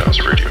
House Radio.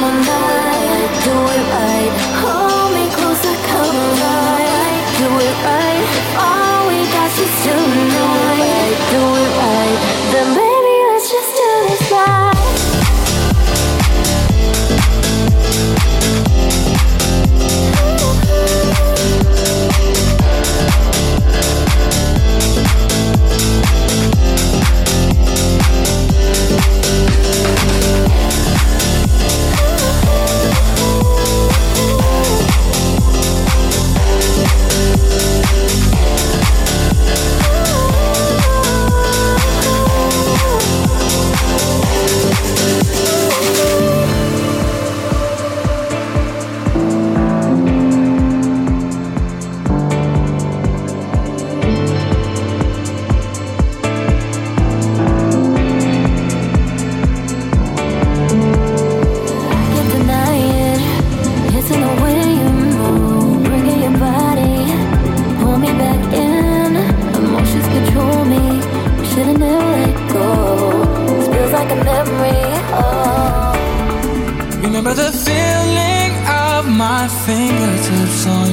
넌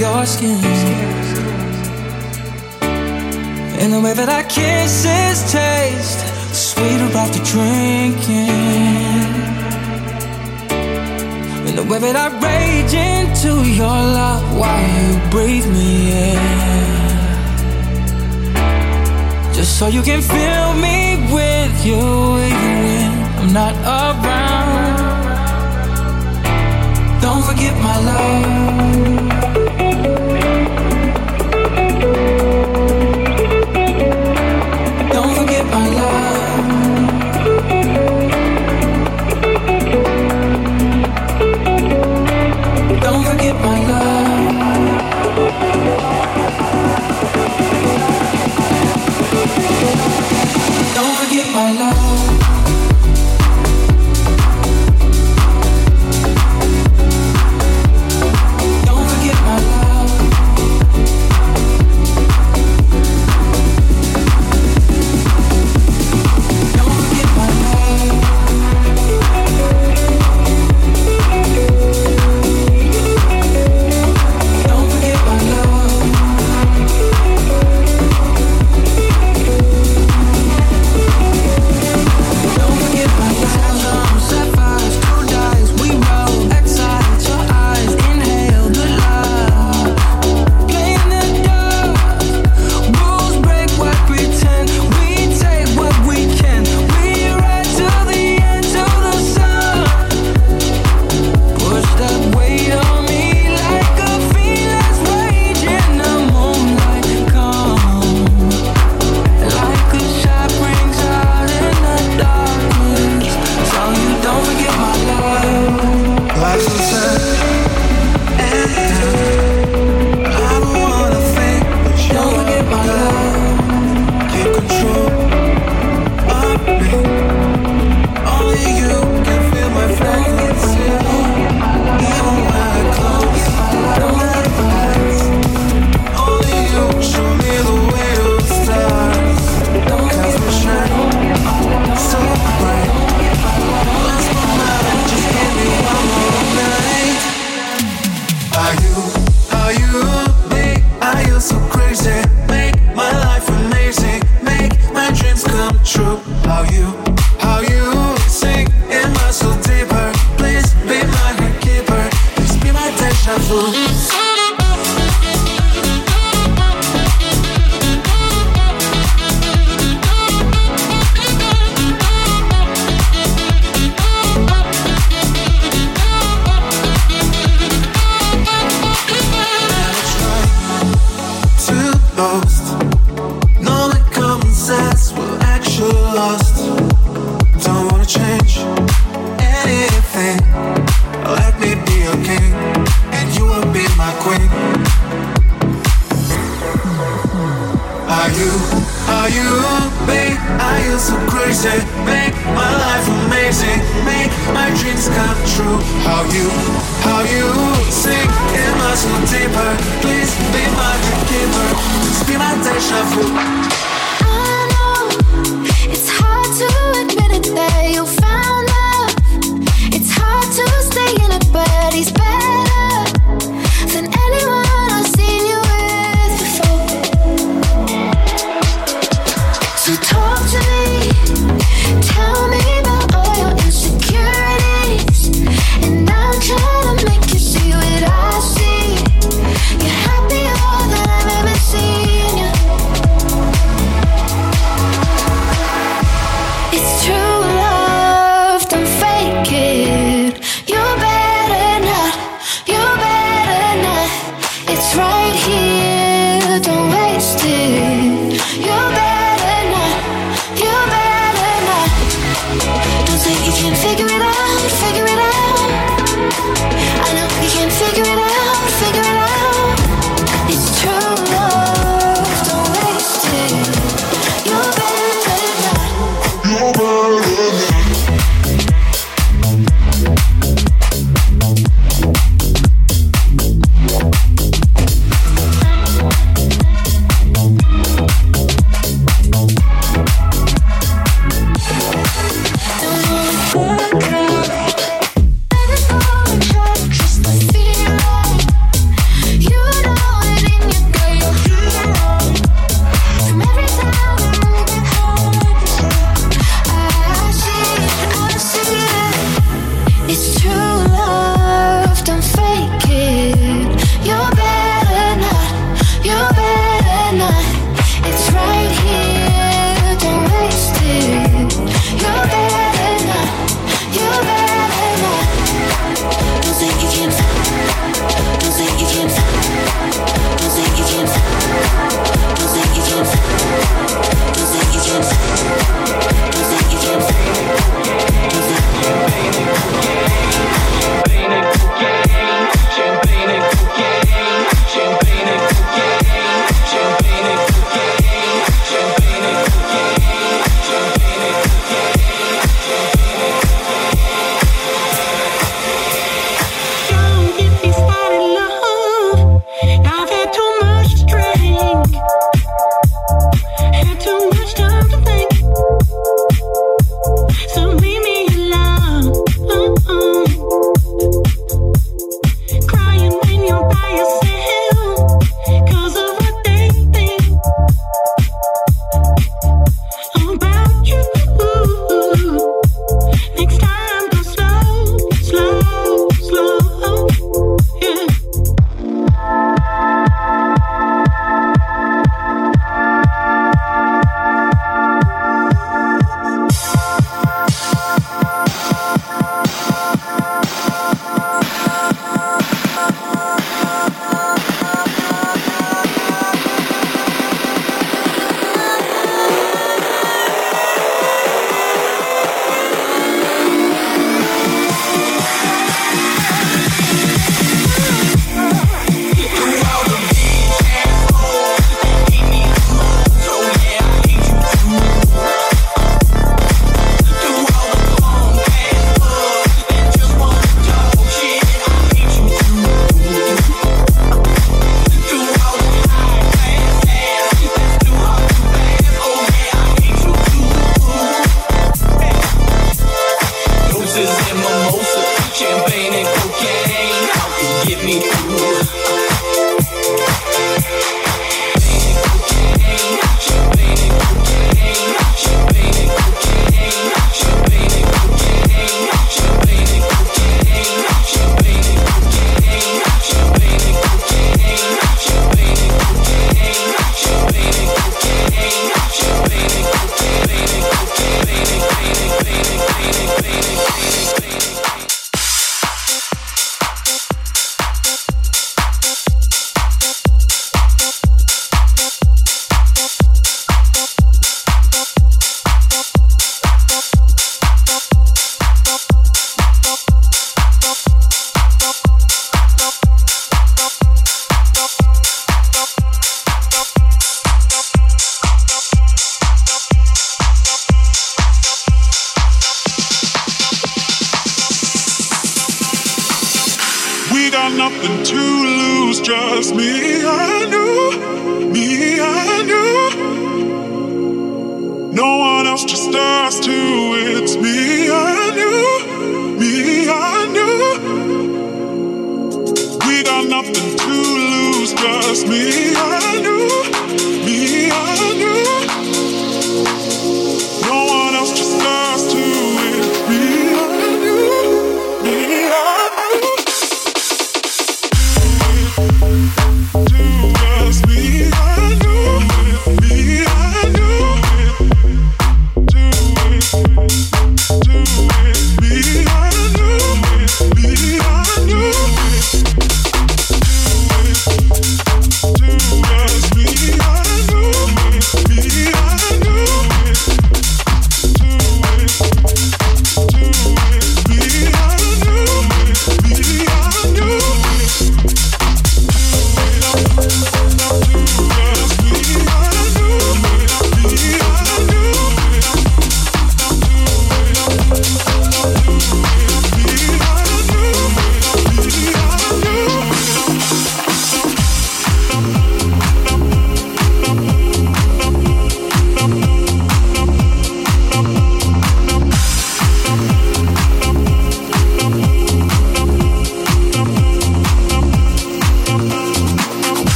your skin. And the way that I kisses taste sweeter after drinking. And the way that I rage into your love while you breathe me in. Just so you can fill me with you even when I'm not around. Don't forget my love. Figure it out, figure it out.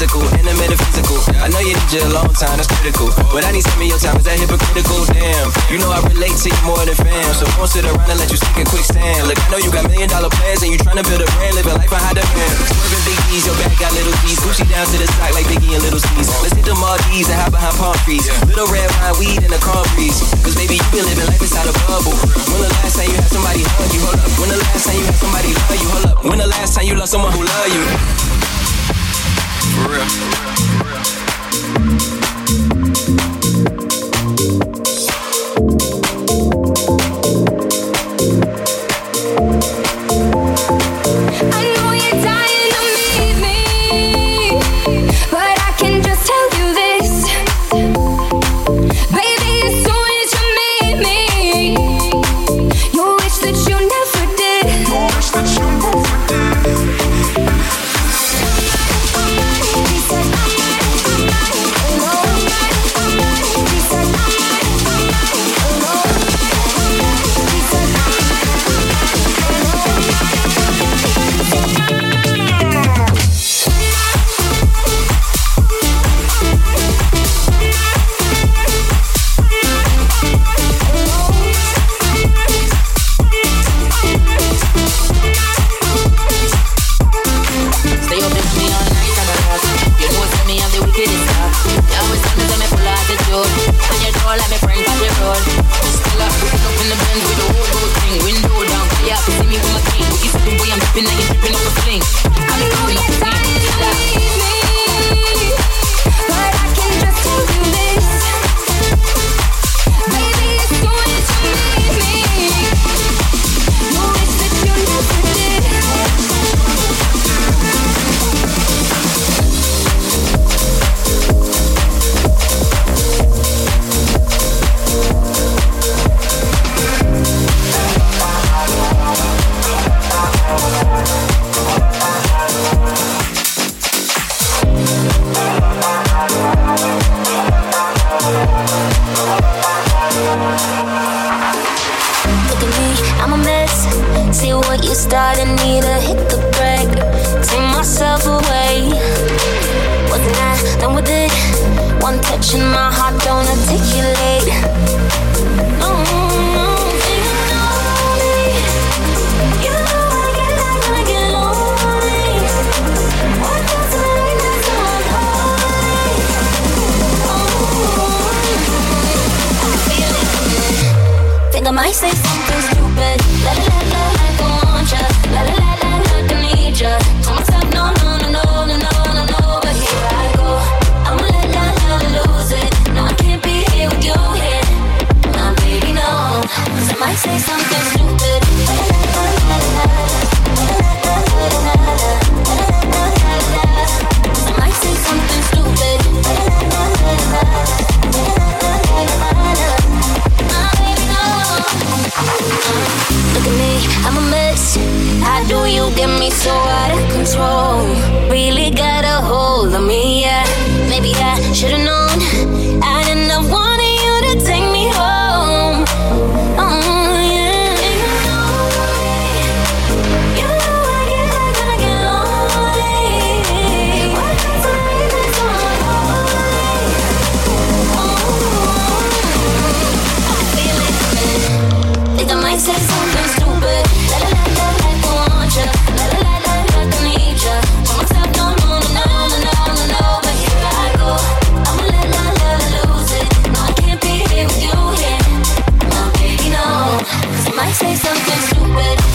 physical, and a metaphysical. I know you need you a long time, that's critical. But I need some of your time, is that hypocritical? Damn, you know I relate to you more than fam. So don't sit around and let you sink in quicksand. Look, I know you got million dollar plans and you trying to build a brand, living life on high demand. Swerving big D's, your back got little D's. Gucci down to the sock like Biggie and Little C's. Let's hit the Maldives and hide behind palm trees. Little red wine, weed, and a calm breeze. Cause baby, you been living life inside a bubble. When the last time you had somebody hug you, hold up. When the last time you had somebody love you, hold up. When the last time you love someone who love you. For real. Real. Something stupid.